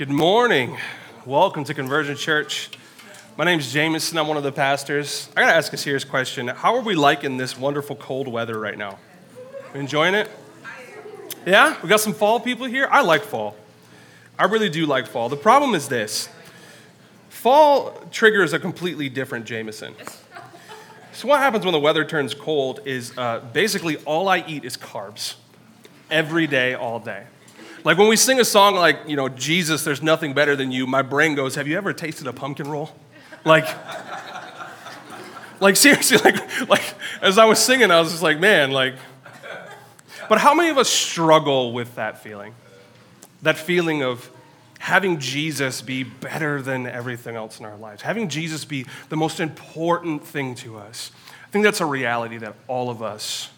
Good morning. Welcome to Conversion Church. My name is Jamison. I'm one of the pastors. I gotta ask a serious question. How are we liking this wonderful cold weather right now? Enjoying it? Yeah? We got some fall people here? I like fall. I really do like fall. The problem is this fall triggers a completely different Jamison. So, what happens when the weather turns cold is uh, basically all I eat is carbs every day, all day. Like when we sing a song like, you know, Jesus, there's nothing better than you, my brain goes, Have you ever tasted a pumpkin roll? Like, like seriously, like, like as I was singing, I was just like, man, like, but how many of us struggle with that feeling? That feeling of having Jesus be better than everything else in our lives, having Jesus be the most important thing to us. I think that's a reality that all of us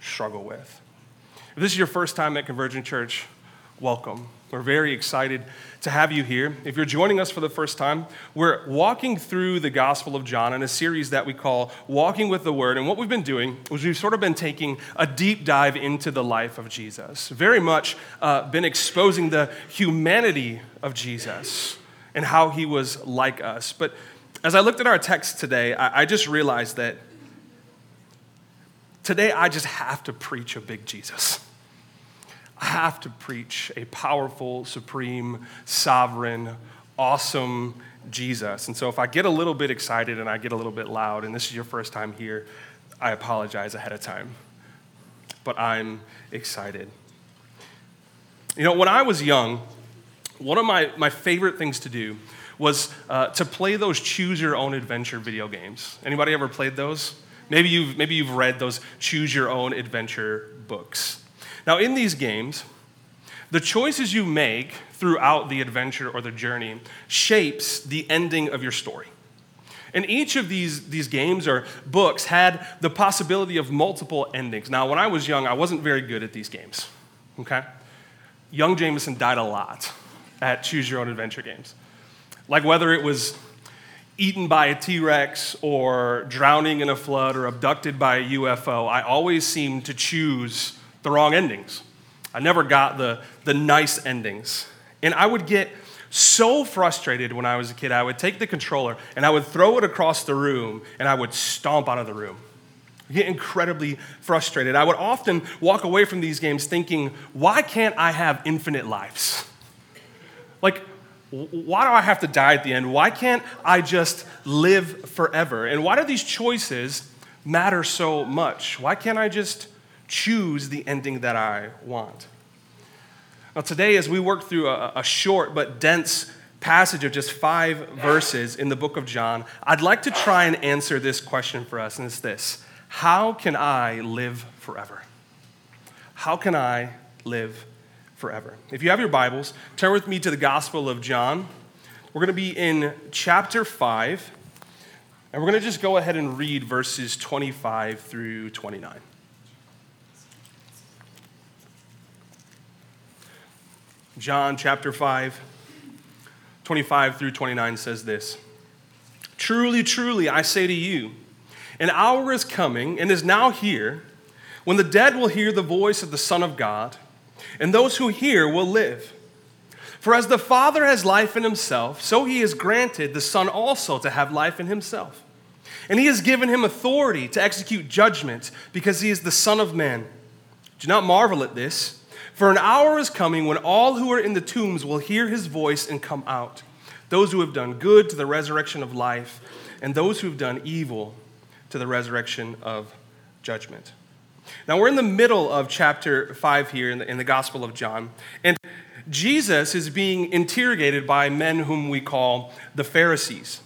struggle with. If this is your first time at Convergent Church, welcome. We're very excited to have you here. If you're joining us for the first time, we're walking through the Gospel of John in a series that we call Walking with the Word. And what we've been doing is we've sort of been taking a deep dive into the life of Jesus, very much uh, been exposing the humanity of Jesus and how he was like us. But as I looked at our text today, I, I just realized that today I just have to preach a big Jesus. I have to preach a powerful, supreme, sovereign, awesome Jesus. And so if I get a little bit excited and I get a little bit loud, and this is your first time here, I apologize ahead of time. But I'm excited. You know, when I was young, one of my, my favorite things to do was uh, to play those choose your own adventure video games. Anybody ever played those? Maybe you've, maybe you've read those choose your own adventure books. Now, in these games, the choices you make throughout the adventure or the journey shapes the ending of your story. And each of these, these games or books had the possibility of multiple endings. Now, when I was young, I wasn't very good at these games, okay? Young Jamison died a lot at Choose Your Own Adventure games. Like whether it was eaten by a T Rex or drowning in a flood or abducted by a UFO, I always seemed to choose the wrong endings. I never got the, the nice endings. And I would get so frustrated when I was a kid. I would take the controller and I would throw it across the room and I would stomp out of the room. I get incredibly frustrated. I would often walk away from these games thinking, why can't I have infinite lives? Like, why do I have to die at the end? Why can't I just live forever? And why do these choices matter so much? Why can't I just choose the ending that I want. Now, today, as we work through a, a short but dense passage of just five verses in the book of John, I'd like to try and answer this question for us, and it's this How can I live forever? How can I live forever? If you have your Bibles, turn with me to the Gospel of John. We're going to be in chapter 5, and we're going to just go ahead and read verses 25 through 29. John chapter 5, 25 through 29 says this Truly, truly, I say to you, an hour is coming and is now here when the dead will hear the voice of the Son of God, and those who hear will live. For as the Father has life in himself, so he has granted the Son also to have life in himself. And he has given him authority to execute judgment because he is the Son of Man. Do not marvel at this. For an hour is coming when all who are in the tombs will hear his voice and come out. Those who have done good to the resurrection of life, and those who have done evil to the resurrection of judgment. Now, we're in the middle of chapter 5 here in the, in the Gospel of John, and Jesus is being interrogated by men whom we call the Pharisees.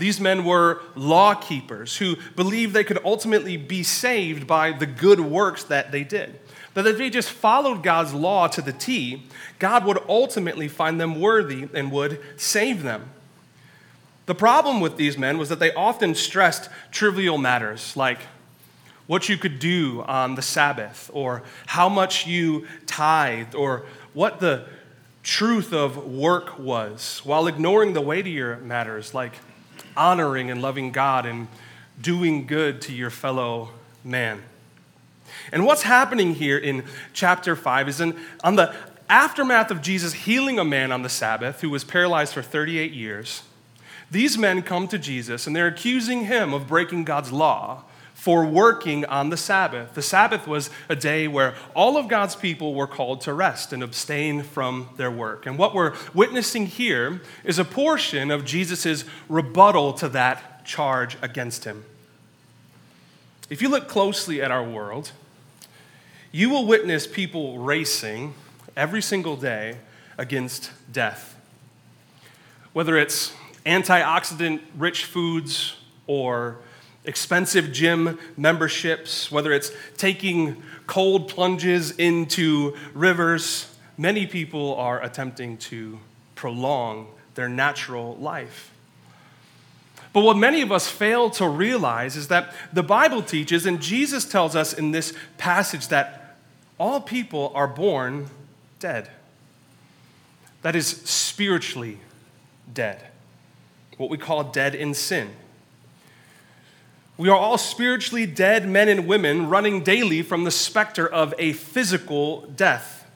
These men were law keepers who believed they could ultimately be saved by the good works that they did. That if they just followed God's law to the T, God would ultimately find them worthy and would save them. The problem with these men was that they often stressed trivial matters like what you could do on the Sabbath, or how much you tithed, or what the truth of work was, while ignoring the weightier matters like honoring and loving God and doing good to your fellow man. And what's happening here in chapter 5 is in, on the aftermath of Jesus healing a man on the Sabbath who was paralyzed for 38 years, these men come to Jesus and they're accusing him of breaking God's law for working on the Sabbath. The Sabbath was a day where all of God's people were called to rest and abstain from their work. And what we're witnessing here is a portion of Jesus' rebuttal to that charge against him. If you look closely at our world, you will witness people racing every single day against death. Whether it's antioxidant rich foods or expensive gym memberships, whether it's taking cold plunges into rivers, many people are attempting to prolong their natural life. But what many of us fail to realize is that the Bible teaches, and Jesus tells us in this passage, that all people are born dead. That is spiritually dead, what we call dead in sin. We are all spiritually dead men and women running daily from the specter of a physical death.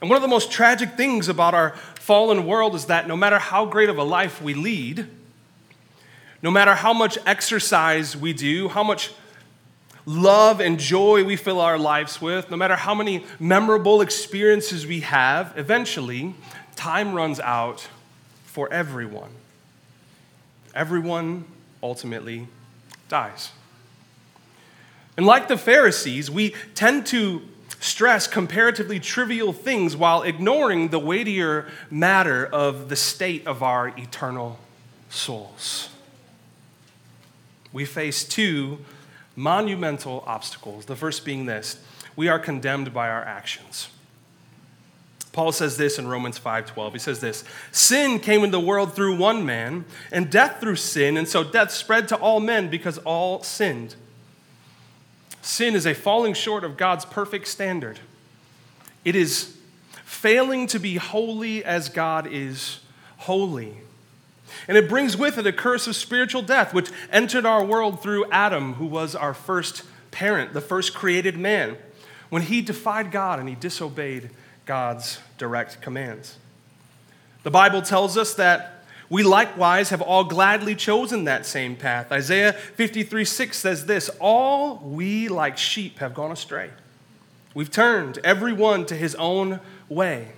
And one of the most tragic things about our fallen world is that no matter how great of a life we lead, no matter how much exercise we do, how much love and joy we fill our lives with, no matter how many memorable experiences we have, eventually time runs out for everyone. Everyone ultimately dies. And like the Pharisees, we tend to stress comparatively trivial things while ignoring the weightier matter of the state of our eternal souls. We face two monumental obstacles. The first being this we are condemned by our actions. Paul says this in Romans 5:12. He says this, "Sin came into the world through one man, and death through sin, and so death spread to all men because all sinned." Sin is a falling short of God's perfect standard. It is failing to be holy as God is holy. And it brings with it a curse of spiritual death, which entered our world through Adam, who was our first parent, the first created man, when he defied God and he disobeyed God's direct commands. The Bible tells us that we likewise have all gladly chosen that same path. Isaiah 53 6 says this All we like sheep have gone astray. We've turned everyone to his own way.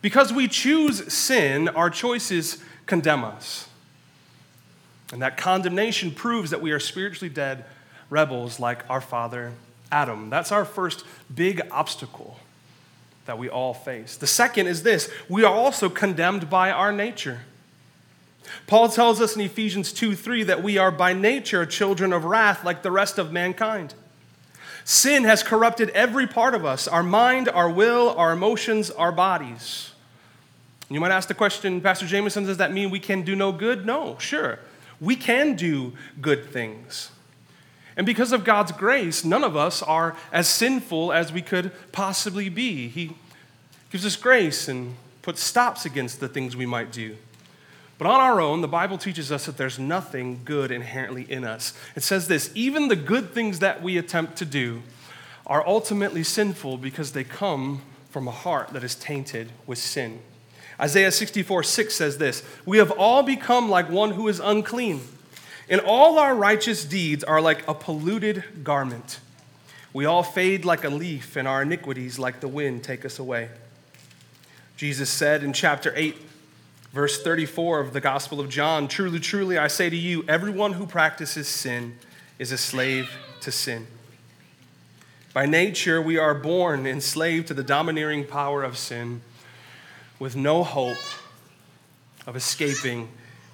Because we choose sin, our choices condemn us. And that condemnation proves that we are spiritually dead rebels like our father Adam. That's our first big obstacle that we all face. The second is this we are also condemned by our nature. Paul tells us in Ephesians 2 3 that we are by nature children of wrath like the rest of mankind. Sin has corrupted every part of us our mind, our will, our emotions, our bodies. You might ask the question, Pastor Jamison, does that mean we can do no good? No, sure. We can do good things. And because of God's grace, none of us are as sinful as we could possibly be. He gives us grace and puts stops against the things we might do. But on our own, the Bible teaches us that there's nothing good inherently in us. It says this even the good things that we attempt to do are ultimately sinful because they come from a heart that is tainted with sin. Isaiah 64 6 says this We have all become like one who is unclean and all our righteous deeds are like a polluted garment. We all fade like a leaf, and our iniquities, like the wind, take us away. Jesus said in chapter 8, verse 34 of the Gospel of John Truly, truly, I say to you, everyone who practices sin is a slave to sin. By nature, we are born enslaved to the domineering power of sin with no hope of escaping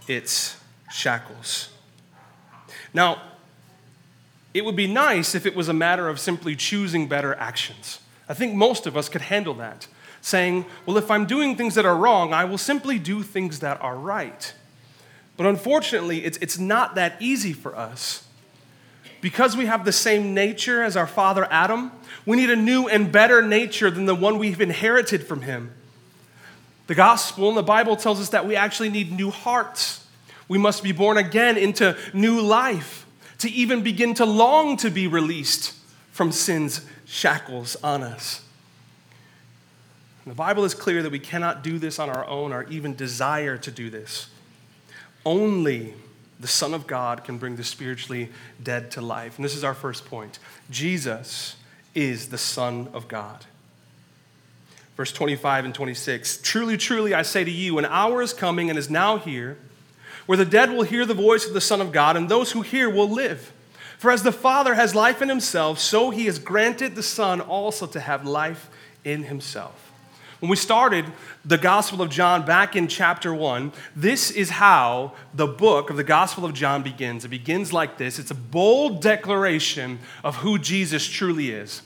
its shackles. Now, it would be nice if it was a matter of simply choosing better actions. I think most of us could handle that, saying, well, if I'm doing things that are wrong, I will simply do things that are right. But unfortunately, it's, it's not that easy for us. Because we have the same nature as our father Adam, we need a new and better nature than the one we've inherited from him. The gospel and the Bible tells us that we actually need new hearts we must be born again into new life to even begin to long to be released from sin's shackles on us. The Bible is clear that we cannot do this on our own or even desire to do this. Only the Son of God can bring the spiritually dead to life. And this is our first point Jesus is the Son of God. Verse 25 and 26 Truly, truly, I say to you, an hour is coming and is now here where the dead will hear the voice of the Son of God, and those who hear will live. For as the Father has life in himself, so he has granted the Son also to have life in himself. When we started the Gospel of John back in chapter 1, this is how the book of the Gospel of John begins. It begins like this it's a bold declaration of who Jesus truly is.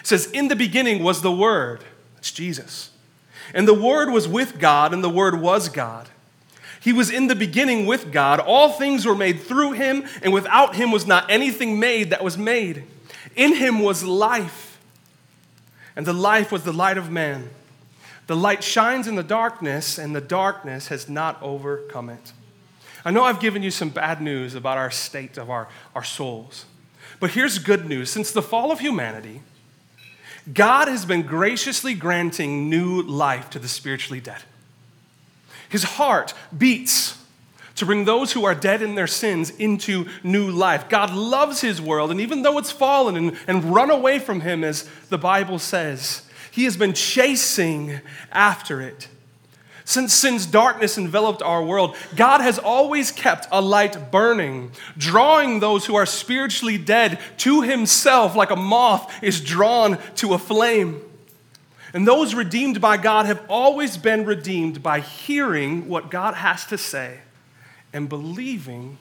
It says, In the beginning was the Word, it's Jesus. And the Word was with God, and the Word was God. He was in the beginning with God. All things were made through him, and without him was not anything made that was made. In him was life, and the life was the light of man. The light shines in the darkness, and the darkness has not overcome it. I know I've given you some bad news about our state of our, our souls, but here's good news. Since the fall of humanity, God has been graciously granting new life to the spiritually dead. His heart beats to bring those who are dead in their sins into new life. God loves his world, and even though it's fallen and, and run away from him, as the Bible says, he has been chasing after it. Since sin's darkness enveloped our world, God has always kept a light burning, drawing those who are spiritually dead to himself like a moth is drawn to a flame. And those redeemed by God have always been redeemed by hearing what God has to say and believing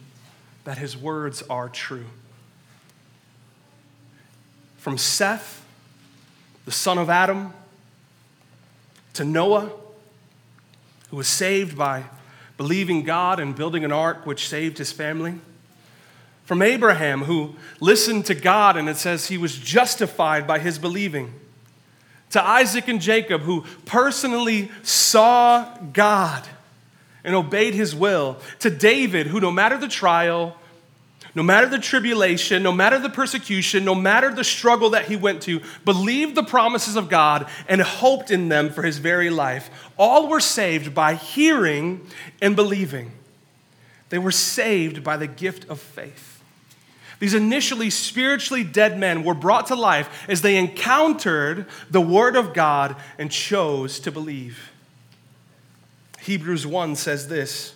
that his words are true. From Seth the son of Adam, to Noah, who was saved by believing God and building an ark which saved his family. From Abraham, who listened to God and it says he was justified by his believing. To Isaac and Jacob, who personally saw God and obeyed his will. To David, who no matter the trial, no matter the tribulation, no matter the persecution, no matter the struggle that he went to, believed the promises of God and hoped in them for his very life. All were saved by hearing and believing. They were saved by the gift of faith. These initially spiritually dead men were brought to life as they encountered the Word of God and chose to believe. Hebrews 1 says this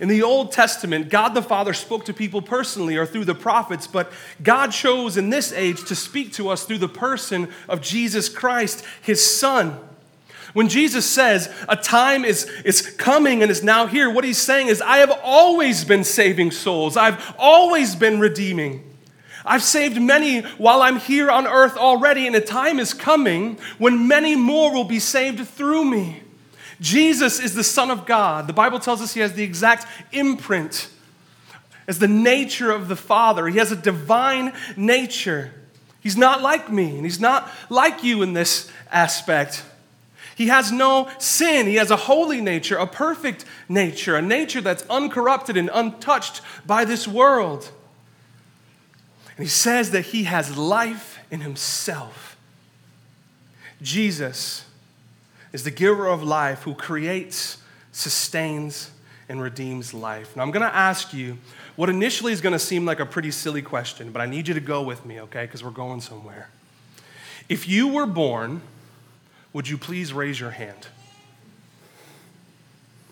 In the Old Testament, God the Father spoke to people personally or through the prophets, but God chose in this age to speak to us through the person of Jesus Christ, his Son. When Jesus says, A time is, is coming and is now here, what he's saying is, I have always been saving souls, I've always been redeeming. I've saved many while I'm here on earth already, and a time is coming when many more will be saved through me. Jesus is the Son of God. The Bible tells us he has the exact imprint as the nature of the Father. He has a divine nature. He's not like me, and he's not like you in this aspect. He has no sin. He has a holy nature, a perfect nature, a nature that's uncorrupted and untouched by this world. And he says that he has life in himself. Jesus is the giver of life who creates, sustains, and redeems life. Now, I'm going to ask you what initially is going to seem like a pretty silly question, but I need you to go with me, okay? Because we're going somewhere. If you were born, would you please raise your hand?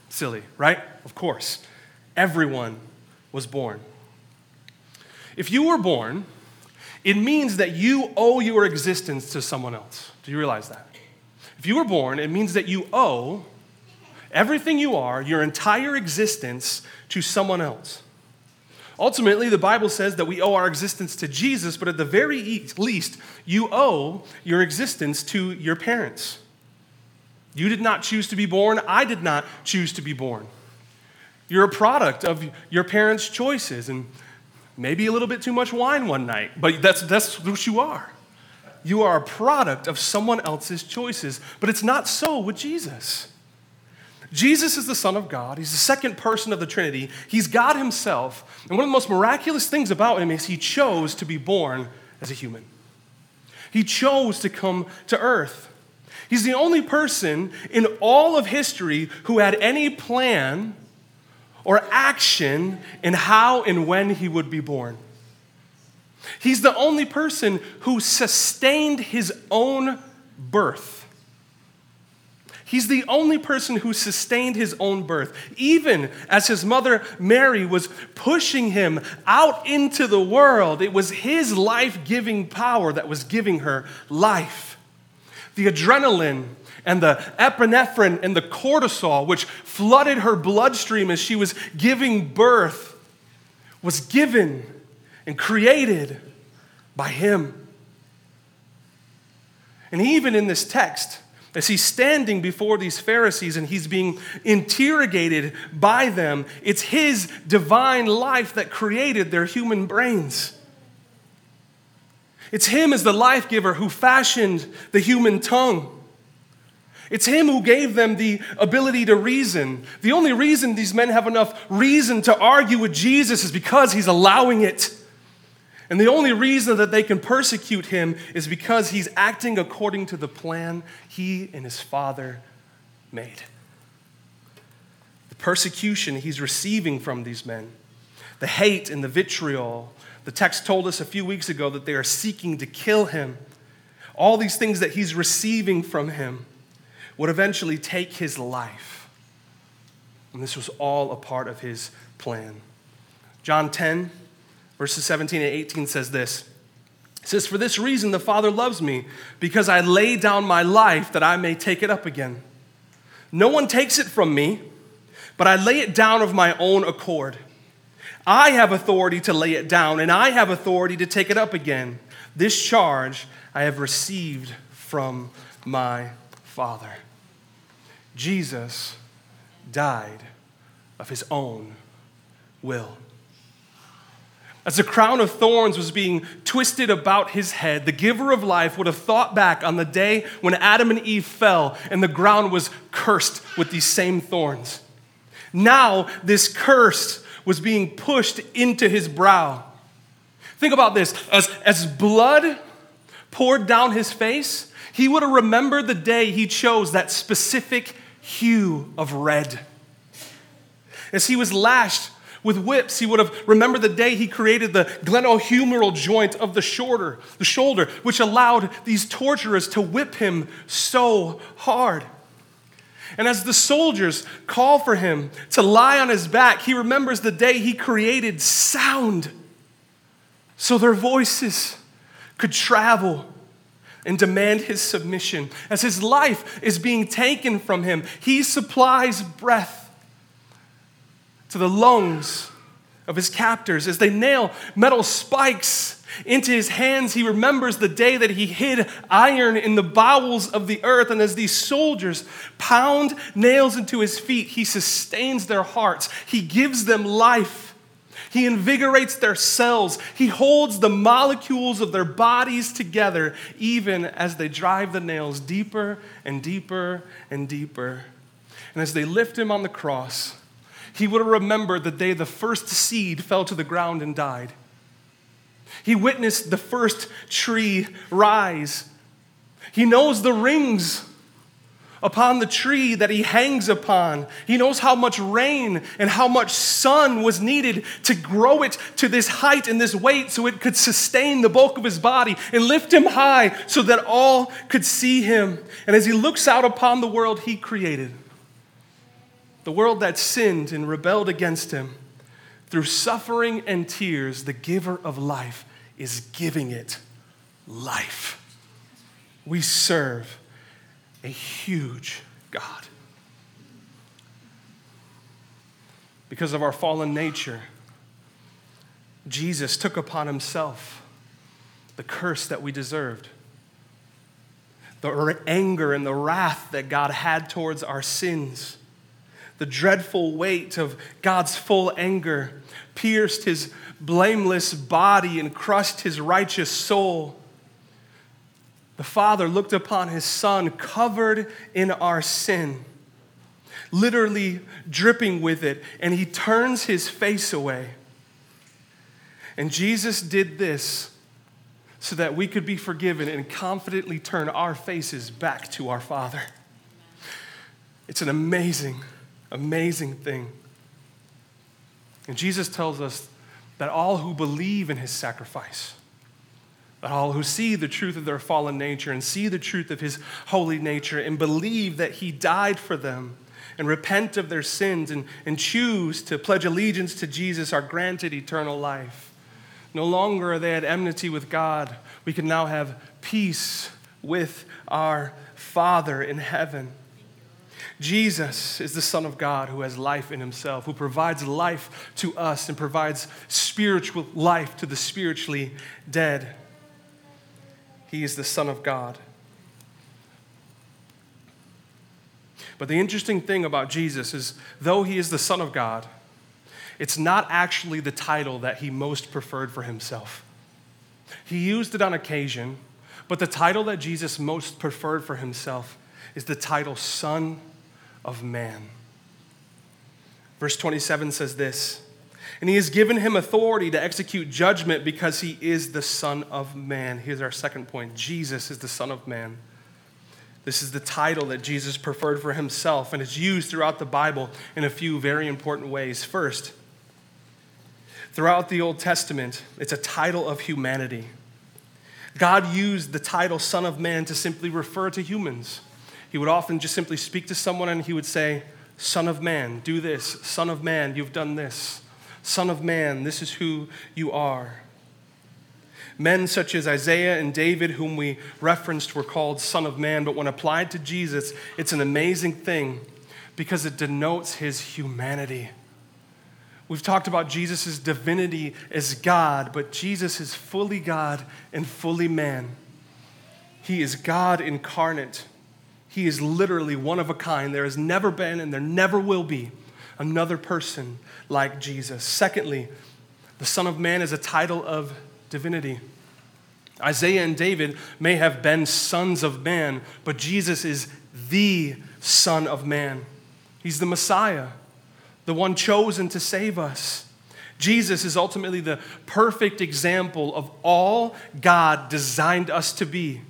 Silly, right? Of course. Everyone was born. If you were born, it means that you owe your existence to someone else. Do you realize that? If you were born, it means that you owe everything you are, your entire existence, to someone else. Ultimately, the Bible says that we owe our existence to Jesus, but at the very least, you owe your existence to your parents. You did not choose to be born. I did not choose to be born. You're a product of your parents' choices and maybe a little bit too much wine one night, but that's, that's what you are. You are a product of someone else's choices, but it's not so with Jesus. Jesus is the Son of God. He's the second person of the Trinity. He's God Himself. And one of the most miraculous things about Him is He chose to be born as a human. He chose to come to earth. He's the only person in all of history who had any plan or action in how and when he would be born. He's the only person who sustained his own birth. He's the only person who sustained his own birth, even as his mother Mary was pushing him out into the world. It was his life giving power that was giving her life. The adrenaline and the epinephrine and the cortisol, which flooded her bloodstream as she was giving birth, was given and created by him. And even in this text, as he's standing before these Pharisees and he's being interrogated by them, it's his divine life that created their human brains. It's him as the life giver who fashioned the human tongue. It's him who gave them the ability to reason. The only reason these men have enough reason to argue with Jesus is because he's allowing it. And the only reason that they can persecute him is because he's acting according to the plan he and his father made. The persecution he's receiving from these men, the hate and the vitriol. The text told us a few weeks ago that they are seeking to kill him. All these things that he's receiving from him would eventually take his life. And this was all a part of his plan. John 10, Verses 17 and 18 says this. It says, For this reason the Father loves me, because I lay down my life that I may take it up again. No one takes it from me, but I lay it down of my own accord. I have authority to lay it down, and I have authority to take it up again. This charge I have received from my Father. Jesus died of his own will. As the crown of thorns was being twisted about his head, the giver of life would have thought back on the day when Adam and Eve fell and the ground was cursed with these same thorns. Now, this curse was being pushed into his brow. Think about this as, as blood poured down his face, he would have remembered the day he chose that specific hue of red. As he was lashed with whips, he would have remembered the day he created the glenohumeral joint of the shoulder, the shoulder, which allowed these torturers to whip him so hard. And as the soldiers call for him to lie on his back, he remembers the day he created sound so their voices could travel and demand his submission. As his life is being taken from him, he supplies breath to the lungs of his captors. As they nail metal spikes into his hands, he remembers the day that he hid iron in the bowels of the earth. And as these soldiers pound nails into his feet, he sustains their hearts, he gives them life. He invigorates their cells. He holds the molecules of their bodies together, even as they drive the nails deeper and deeper and deeper. And as they lift him on the cross, he would have remembered the day the first seed fell to the ground and died. He witnessed the first tree rise. He knows the rings upon the tree that he hangs upon. He knows how much rain and how much sun was needed to grow it to this height and this weight so it could sustain the bulk of his body and lift him high so that all could see him. And as he looks out upon the world he created, the world that sinned and rebelled against him, through suffering and tears, the giver of life is giving it life. We serve a huge God. Because of our fallen nature, Jesus took upon himself the curse that we deserved, the anger and the wrath that God had towards our sins the dreadful weight of God's full anger pierced his blameless body and crushed his righteous soul. The Father looked upon his Son covered in our sin, literally dripping with it, and he turns his face away. And Jesus did this so that we could be forgiven and confidently turn our faces back to our Father. It's an amazing, amazing thing. And Jesus tells us that all who believe in his sacrifice, that all who see the truth of their fallen nature and see the truth of his holy nature and believe that he died for them and repent of their sins and, and choose to pledge allegiance to Jesus are granted eternal life. No longer are they at enmity with God. We can now have peace with our Father in heaven. Jesus is the Son of God who has life in himself, who provides life to us and provides spiritual life to the spiritually dead. He is the Son of God. But the interesting thing about Jesus is, though he is the Son of God, it's not actually the title that he most preferred for himself. He used it on occasion, but the title that Jesus most preferred for himself is the title Son of Man. Verse 27 says this And he has given him authority to execute judgment because he is the Son of Man. Here's our second point Jesus is the Son of Man. This is the title that Jesus preferred for himself and it's used throughout the Bible in a few very important ways. First, throughout the Old Testament, it's a title of humanity. God used the title Son of Man to simply refer to humans. He would often just simply speak to someone and he would say, Son of man, do this. Son of man, you've done this. Son of man, this is who you are. Men such as Isaiah and David, whom we referenced, were called Son of Man, but when applied to Jesus, it's an amazing thing because it denotes his humanity. We've talked about Jesus' divinity as God, but Jesus is fully God and fully man. He is God incarnate. He is literally one of a kind. There has never been and there never will be another person like Jesus. Secondly, the Son of Man is a title of divinity. Isaiah and David may have been sons of man, but Jesus is the Son of Man. He's the Messiah, the one chosen to save us. Jesus is ultimately the perfect example of all God designed us to be.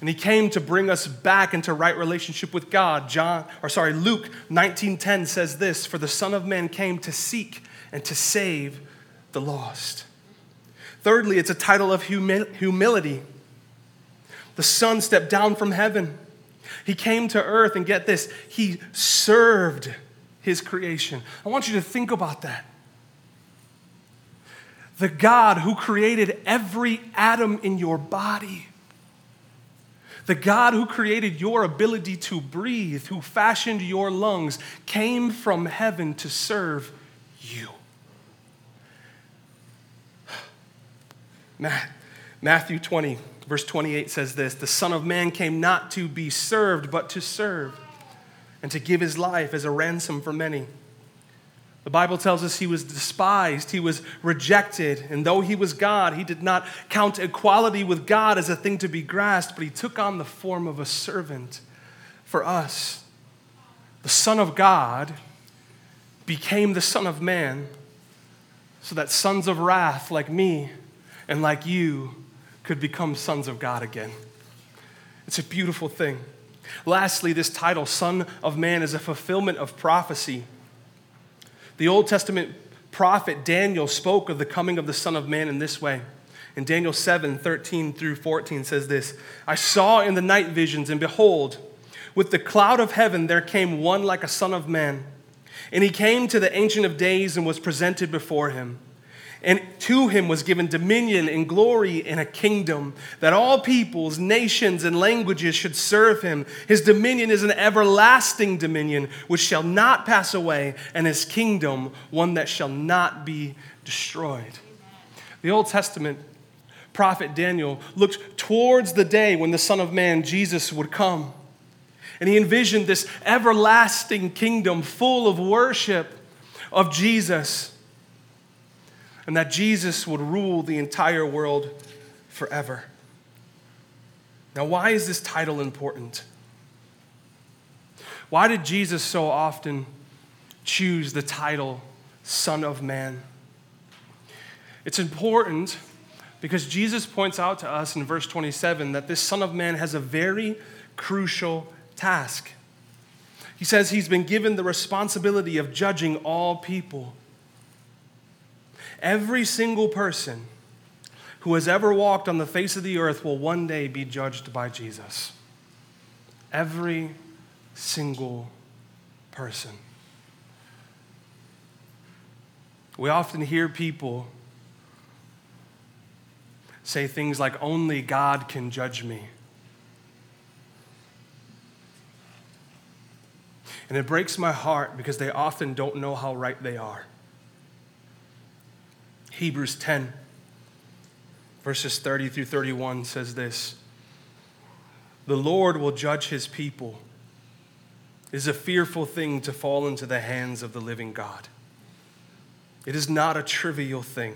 And he came to bring us back into right relationship with God. John, or sorry, Luke 19:10 says this, "For the Son of Man came to seek and to save the lost." Thirdly, it's a title of humi- humility. The Son stepped down from heaven. He came to earth, and get this, he served his creation. I want you to think about that. The God who created every atom in your body the God who created your ability to breathe, who fashioned your lungs, came from heaven to serve you. Matthew 20, verse 28 says this The Son of Man came not to be served, but to serve, and to give his life as a ransom for many. The Bible tells us he was despised, he was rejected, and though he was God, he did not count equality with God as a thing to be grasped, but he took on the form of a servant for us. The Son of God became the Son of Man so that sons of wrath like me and like you could become sons of God again. It's a beautiful thing. Lastly, this title, Son of Man, is a fulfillment of prophecy. The Old Testament prophet Daniel spoke of the coming of the Son of Man in this way. In Daniel 7 13 through 14 says this I saw in the night visions, and behold, with the cloud of heaven there came one like a Son of Man. And he came to the Ancient of Days and was presented before him. And to him was given dominion and glory and a kingdom that all peoples, nations, and languages should serve him. His dominion is an everlasting dominion which shall not pass away, and his kingdom one that shall not be destroyed. The Old Testament prophet Daniel looked towards the day when the Son of Man, Jesus, would come. And he envisioned this everlasting kingdom full of worship of Jesus. And that Jesus would rule the entire world forever. Now, why is this title important? Why did Jesus so often choose the title Son of Man? It's important because Jesus points out to us in verse 27 that this Son of Man has a very crucial task. He says he's been given the responsibility of judging all people. Every single person who has ever walked on the face of the earth will one day be judged by Jesus. Every single person. We often hear people say things like, Only God can judge me. And it breaks my heart because they often don't know how right they are. Hebrews 10, verses 30 through 31 says this The Lord will judge his people. It is a fearful thing to fall into the hands of the living God. It is not a trivial thing.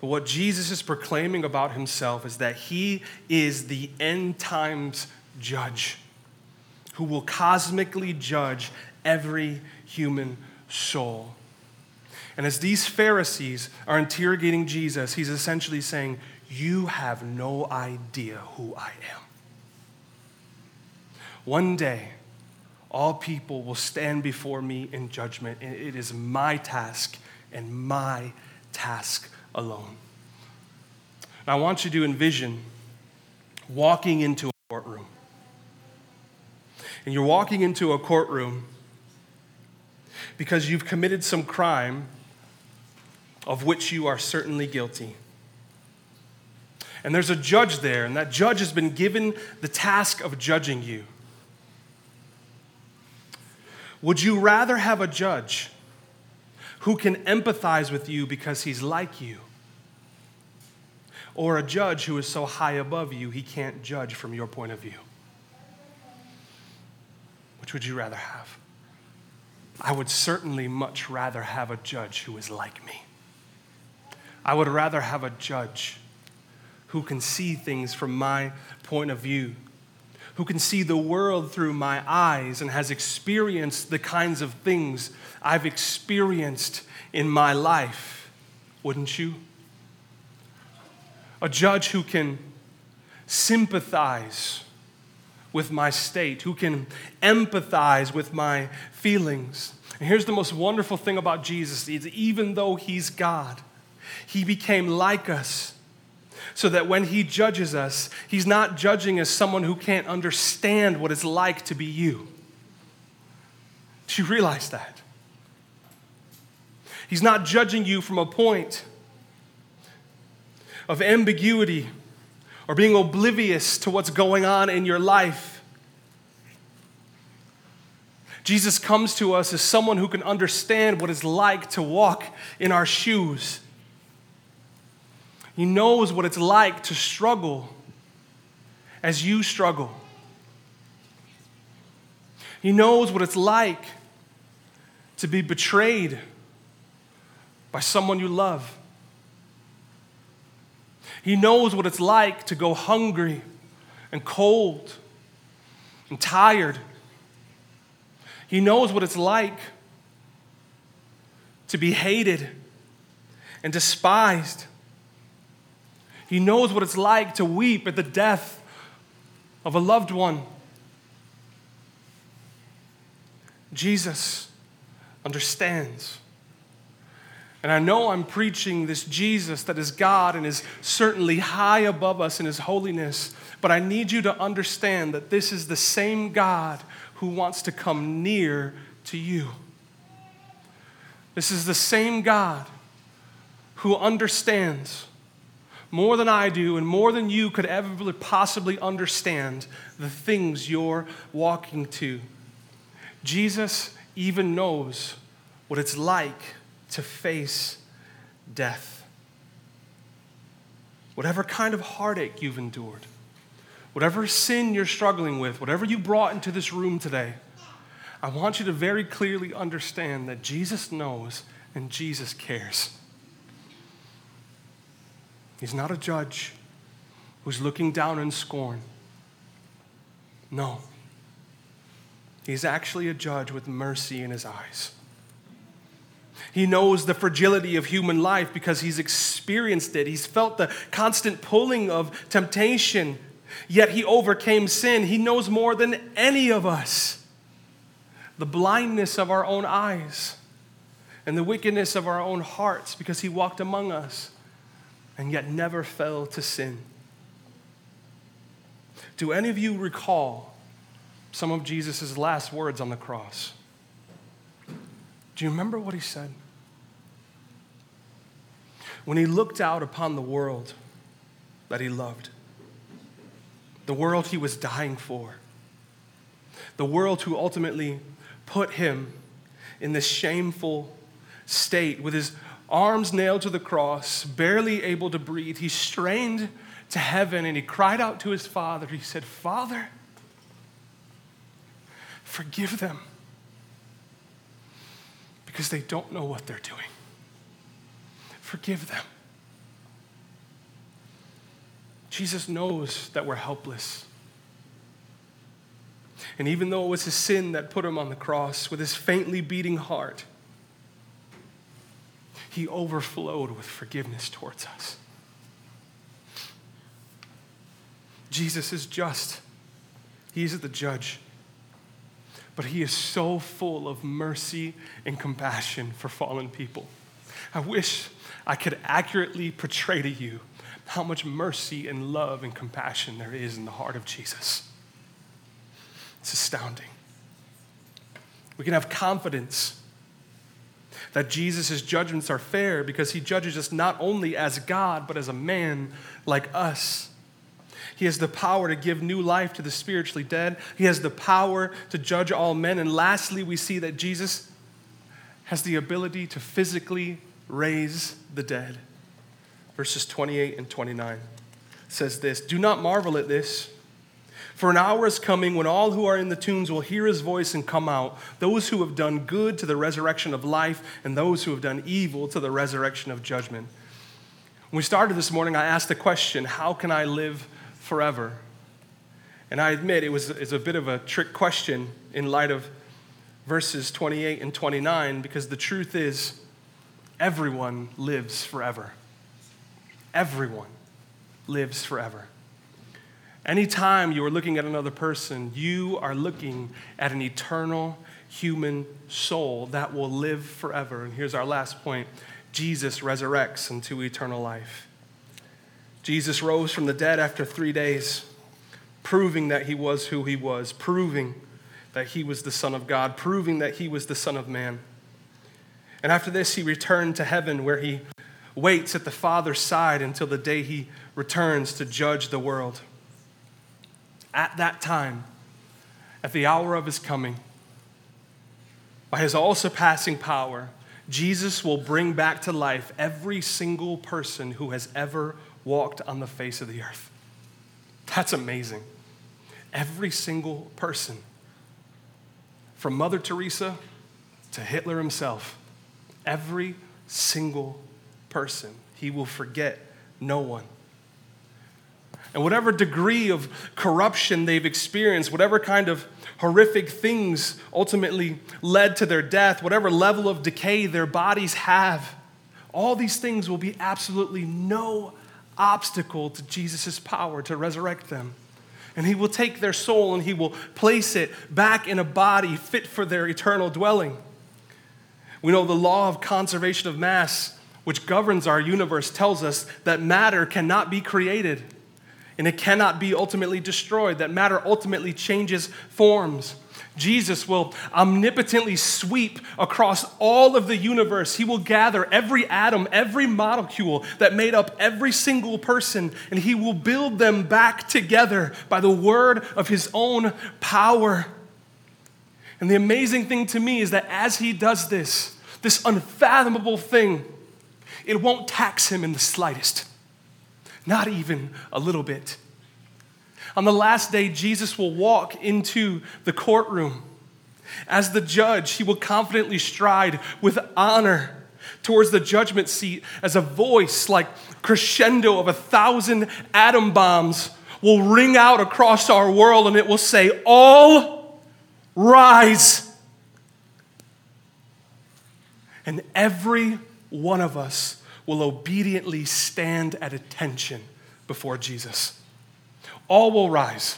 But what Jesus is proclaiming about himself is that he is the end times judge who will cosmically judge every human soul. And as these Pharisees are interrogating Jesus, he's essentially saying, You have no idea who I am. One day, all people will stand before me in judgment, and it is my task and my task alone. Now, I want you to envision walking into a courtroom and you're walking into a courtroom because you've committed some crime of which you are certainly guilty. And there's a judge there, and that judge has been given the task of judging you. Would you rather have a judge who can empathize with you because he's like you? Or a judge who is so high above you he can't judge from your point of view? Which would you rather have? I would certainly much rather have a judge who is like me. I would rather have a judge who can see things from my point of view, who can see the world through my eyes and has experienced the kinds of things I've experienced in my life. Wouldn't you? A judge who can sympathize with my state, who can empathize with my feelings. And here's the most wonderful thing about Jesus is even though he's God, he became like us so that when he judges us, he's not judging as someone who can't understand what it's like to be you. Do you realize that? He's not judging you from a point of ambiguity or being oblivious to what's going on in your life. Jesus comes to us as someone who can understand what it's like to walk in our shoes. He knows what it's like to struggle as you struggle. He knows what it's like to be betrayed by someone you love. He knows what it's like to go hungry and cold and tired. He knows what it's like to be hated and despised. He knows what it's like to weep at the death of a loved one. Jesus understands. And I know I'm preaching this Jesus that is God and is certainly high above us in his holiness, but I need you to understand that this is the same God who wants to come near to you. This is the same God who understands more than I do and more than you could ever possibly understand the things you're walking to. Jesus even knows what it's like to face death. Whatever kind of heartache you've endured, whatever sin you're struggling with, whatever you brought into this room today, I want you to very clearly understand that Jesus knows and Jesus cares. He's not a judge who's looking down in scorn. No. He's actually a judge with mercy in his eyes. He knows the fragility of human life because he's experienced it. He's felt the constant pulling of temptation, yet he overcame sin. He knows more than any of us the blindness of our own eyes and the wickedness of our own hearts because he walked among us and yet never fell to sin. Do any of you recall some of Jesus' last words on the cross? Do you remember what he said? When he looked out upon the world that he loved, the world he was dying for, the world who ultimately put him in this shameful state with his arms nailed to the cross, barely able to breathe, he strained to heaven and he cried out to his father. He said, Father, forgive them because they don't know what they're doing. Forgive them. Jesus knows that we're helpless. And even though it was his sin that put him on the cross with his faintly beating heart, he overflowed with forgiveness towards us. Jesus is just, He is the judge. But He is so full of mercy and compassion for fallen people. I wish I could accurately portray to you how much mercy and love and compassion there is in the heart of Jesus. It's astounding. We can have confidence that Jesus' judgments are fair because he judges us not only as God, but as a man like us. He has the power to give new life to the spiritually dead. He has the power to judge all men. And lastly, we see that Jesus has the ability to physically raise the dead. Verses 28 and 29 says this Do not marvel at this. For an hour is coming when all who are in the tombs will hear his voice and come out, those who have done good to the resurrection of life, and those who have done evil to the resurrection of judgment. When we started this morning, I asked the question How can I live forever? And I admit it was it's a bit of a trick question in light of verses 28 and 29 because the truth is everyone lives forever. Everyone lives forever. Anytime you are looking at another person, you are looking at an eternal human soul that will live forever. And here's our last point Jesus resurrects into eternal life. Jesus rose from the dead after three days, proving that he was who he was, proving that he was the Son of God, proving that he was the Son of Man. And after this, he returned to heaven where he waits at the Father's side until the day he returns to judge the world. At that time, at the hour of his coming, by his all surpassing power, Jesus will bring back to life every single person who has ever walked on the face of the earth. That's amazing. Every single person, from Mother Teresa to Hitler himself, every single person. He will forget no one. And whatever degree of corruption they've experienced, whatever kind of horrific things ultimately led to their death, whatever level of decay their bodies have, all these things will be absolutely no obstacle to Jesus' power to resurrect them. And he will take their soul and he will place it back in a body fit for their eternal dwelling. We know the law of conservation of mass, which governs our universe, tells us that matter cannot be created and it cannot be ultimately destroyed, that matter ultimately changes forms. Jesus will omnipotently sweep across all of the universe. He will gather every atom, every molecule that made up every single person, and he will build them back together by the word of his own power. And the amazing thing to me is that as he does this, this unfathomable thing, it won't tax him in the slightest, not even a little bit. On the last day, Jesus will walk into the courtroom. As the judge, he will confidently stride with honor towards the judgment seat as a voice like crescendo of a thousand atom bombs will ring out across our world and it will say, All rise. And every one of us will obediently stand at attention before Jesus. All will rise.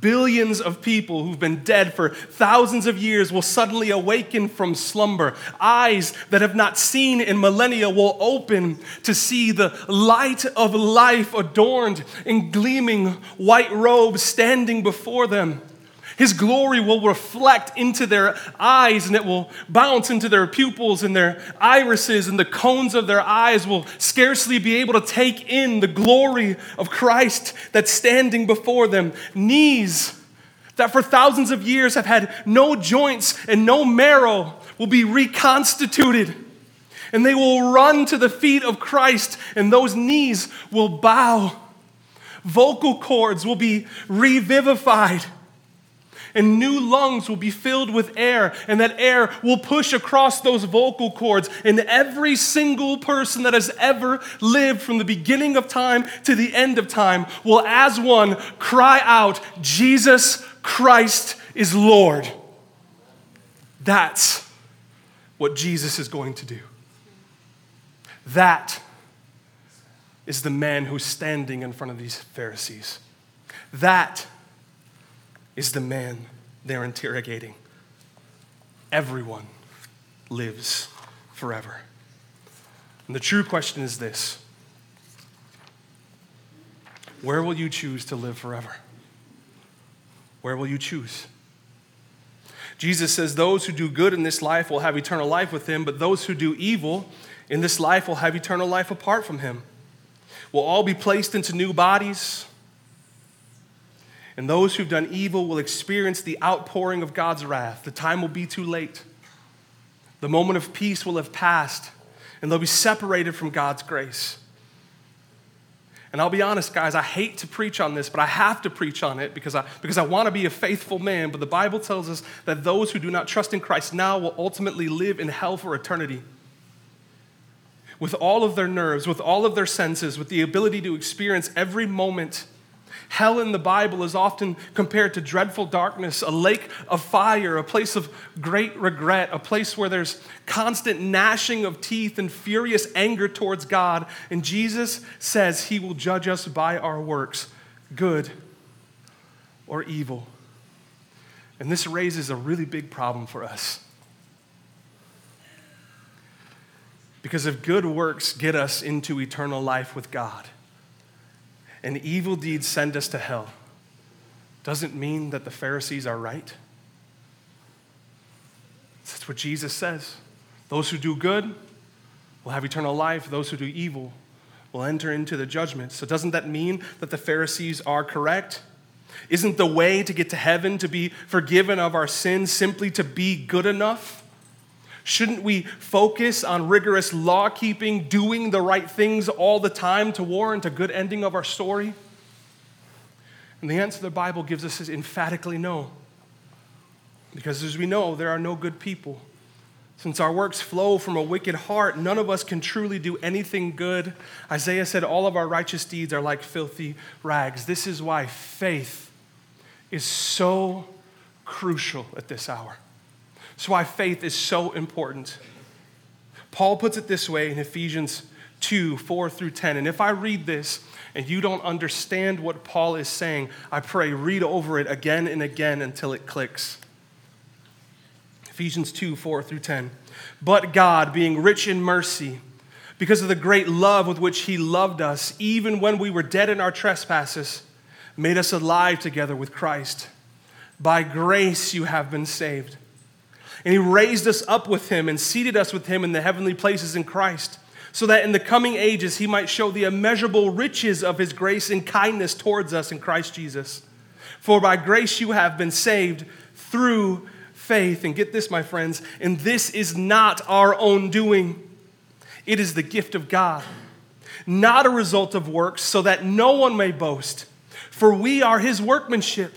Billions of people who've been dead for thousands of years will suddenly awaken from slumber. Eyes that have not seen in millennia will open to see the light of life adorned in gleaming white robes standing before them. His glory will reflect into their eyes and it will bounce into their pupils and their irises, and the cones of their eyes will scarcely be able to take in the glory of Christ that's standing before them. Knees that for thousands of years have had no joints and no marrow will be reconstituted. And they will run to the feet of Christ, and those knees will bow. Vocal cords will be revivified and new lungs will be filled with air, and that air will push across those vocal cords. And every single person that has ever lived from the beginning of time to the end of time will, as one, cry out, Jesus Christ is Lord. That's what Jesus is going to do. That is the man who's standing in front of these Pharisees. That is the man they're interrogating. Everyone lives forever. And the true question is this Where will you choose to live forever? Where will you choose? Jesus says, Those who do good in this life will have eternal life with him, but those who do evil in this life will have eternal life apart from him. We'll all be placed into new bodies and those who've done evil will experience the outpouring of God's wrath. The time will be too late. The moment of peace will have passed, and they'll be separated from God's grace. And I'll be honest, guys, I hate to preach on this, but I have to preach on it because I, because I want to be a faithful man. But the Bible tells us that those who do not trust in Christ now will ultimately live in hell for eternity. With all of their nerves, with all of their senses, with the ability to experience every moment Hell in the Bible is often compared to dreadful darkness, a lake of fire, a place of great regret, a place where there's constant gnashing of teeth and furious anger towards God. And Jesus says he will judge us by our works, good or evil. And this raises a really big problem for us. Because if good works get us into eternal life with God, and evil deeds send us to hell doesn't mean that the Pharisees are right. That's what Jesus says. Those who do good will have eternal life, those who do evil will enter into the judgment. So, doesn't that mean that the Pharisees are correct? Isn't the way to get to heaven to be forgiven of our sins simply to be good enough? Shouldn't we focus on rigorous law keeping, doing the right things all the time to warrant a good ending of our story? And the answer the Bible gives us is emphatically no. Because as we know, there are no good people. Since our works flow from a wicked heart, none of us can truly do anything good. Isaiah said, All of our righteous deeds are like filthy rags. This is why faith is so crucial at this hour. That's why faith is so important. Paul puts it this way in Ephesians 2 4 through 10. And if I read this and you don't understand what Paul is saying, I pray read over it again and again until it clicks. Ephesians 2 4 through 10. But God, being rich in mercy, because of the great love with which He loved us, even when we were dead in our trespasses, made us alive together with Christ. By grace you have been saved and he raised us up with him and seated us with him in the heavenly places in Christ, so that in the coming ages he might show the immeasurable riches of his grace and kindness towards us in Christ Jesus. For by grace you have been saved through faith. And get this, my friends, and this is not our own doing, it is the gift of God, not a result of works, so that no one may boast. For we are his workmanship,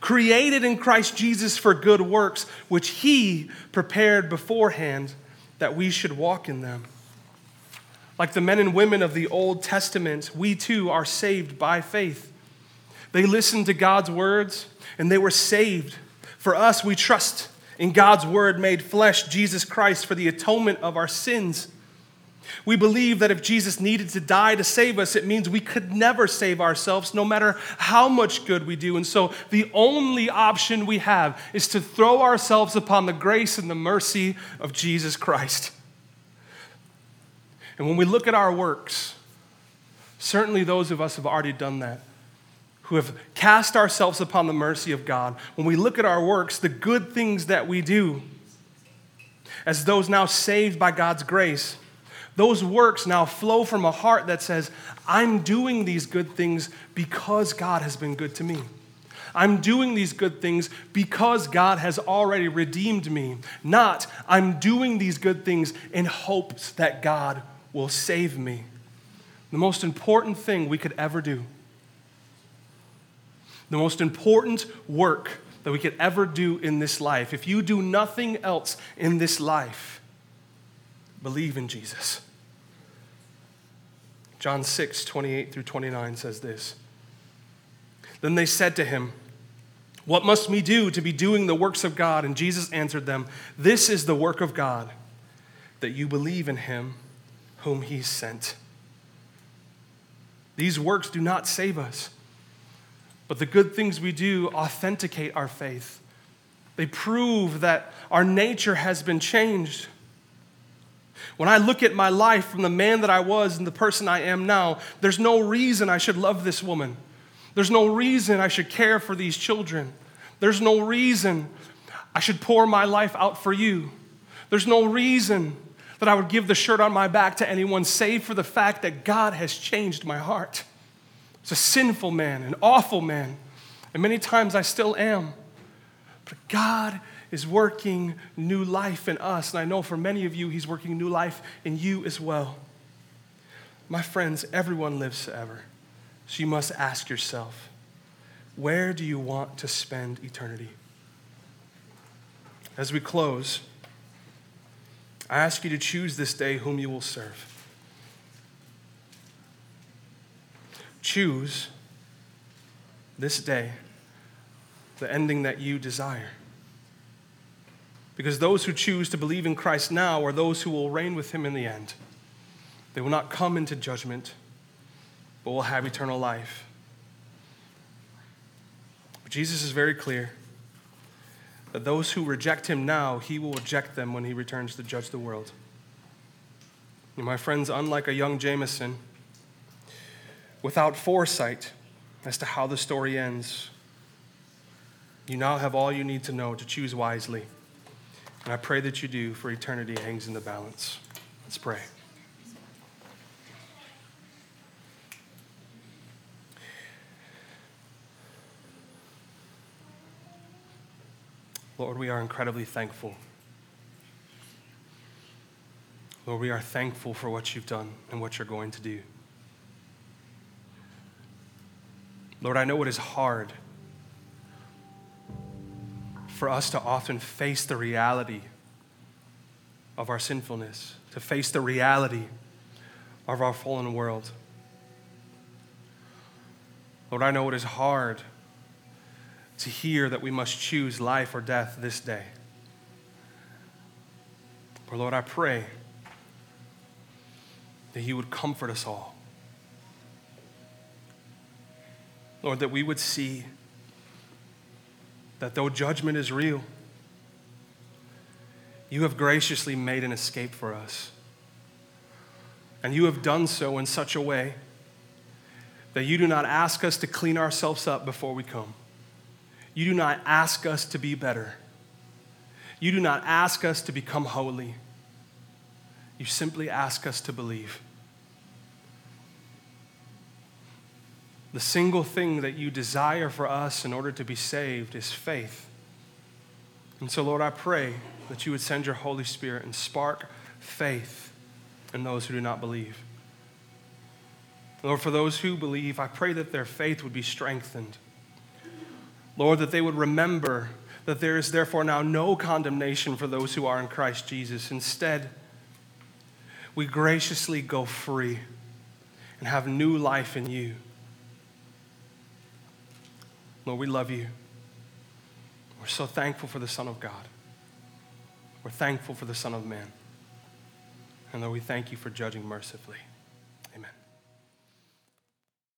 created in Christ Jesus for good works, which he prepared beforehand that we should walk in them. Like the men and women of the Old Testament, we too are saved by faith. They listened to God's words and they were saved. For us, we trust in God's word made flesh, Jesus Christ, for the atonement of our sins. We believe that if Jesus needed to die to save us, it means we could never save ourselves, no matter how much good we do. And so the only option we have is to throw ourselves upon the grace and the mercy of Jesus Christ. And when we look at our works, certainly those of us have already done that, who have cast ourselves upon the mercy of God. When we look at our works, the good things that we do, as those now saved by God's grace, those works now flow from a heart that says, I'm doing these good things because God has been good to me. I'm doing these good things because God has already redeemed me, not I'm doing these good things in hopes that God will save me. The most important thing we could ever do, the most important work that we could ever do in this life, if you do nothing else in this life, believe in Jesus. John 6, 28 through 29 says this. Then they said to him, What must we do to be doing the works of God? And Jesus answered them, This is the work of God, that you believe in him whom he sent. These works do not save us, but the good things we do authenticate our faith. They prove that our nature has been changed. When I look at my life from the man that I was and the person I am now, there's no reason I should love this woman. There's no reason I should care for these children. There's no reason I should pour my life out for you. There's no reason that I would give the shirt on my back to anyone save for the fact that God has changed my heart. It's a sinful man, an awful man, and many times I still am. But God is working new life in us, and I know for many of you, He's working new life in you as well. My friends, everyone lives forever. So you must ask yourself, where do you want to spend eternity? As we close, I ask you to choose this day whom you will serve. Choose this day the ending that you desire. Because those who choose to believe in Christ now are those who will reign with him in the end. They will not come into judgment, but will have eternal life. But Jesus is very clear that those who reject him now, he will reject them when he returns to judge the world. And my friends, unlike a young Jamison, without foresight as to how the story ends, you now have all you need to know to choose wisely. And I pray that you do, for eternity hangs in the balance. Let's pray. Lord, we are incredibly thankful. Lord, we are thankful for what you've done and what you're going to do. Lord, I know it is hard for us to often face the reality of our sinfulness, to face the reality of our fallen world. Lord, I know it is hard to hear that we must choose life or death this day. But Lord, I pray that you would comfort us all. Lord, that we would see that though judgment is real, you have graciously made an escape for us. And you have done so in such a way that you do not ask us to clean ourselves up before we come. You do not ask us to be better. You do not ask us to become holy. You simply ask us to believe. The single thing that you desire for us in order to be saved is faith. And so, Lord, I pray that you would send your Holy Spirit and spark faith in those who do not believe. Lord, for those who believe, I pray that their faith would be strengthened. Lord, that they would remember that there is therefore now no condemnation for those who are in Christ Jesus. Instead, we graciously go free and have new life in you. Lord, we love you. We're so thankful for the Son of God. We're thankful for the Son of Man. And Lord, we thank you for judging mercifully.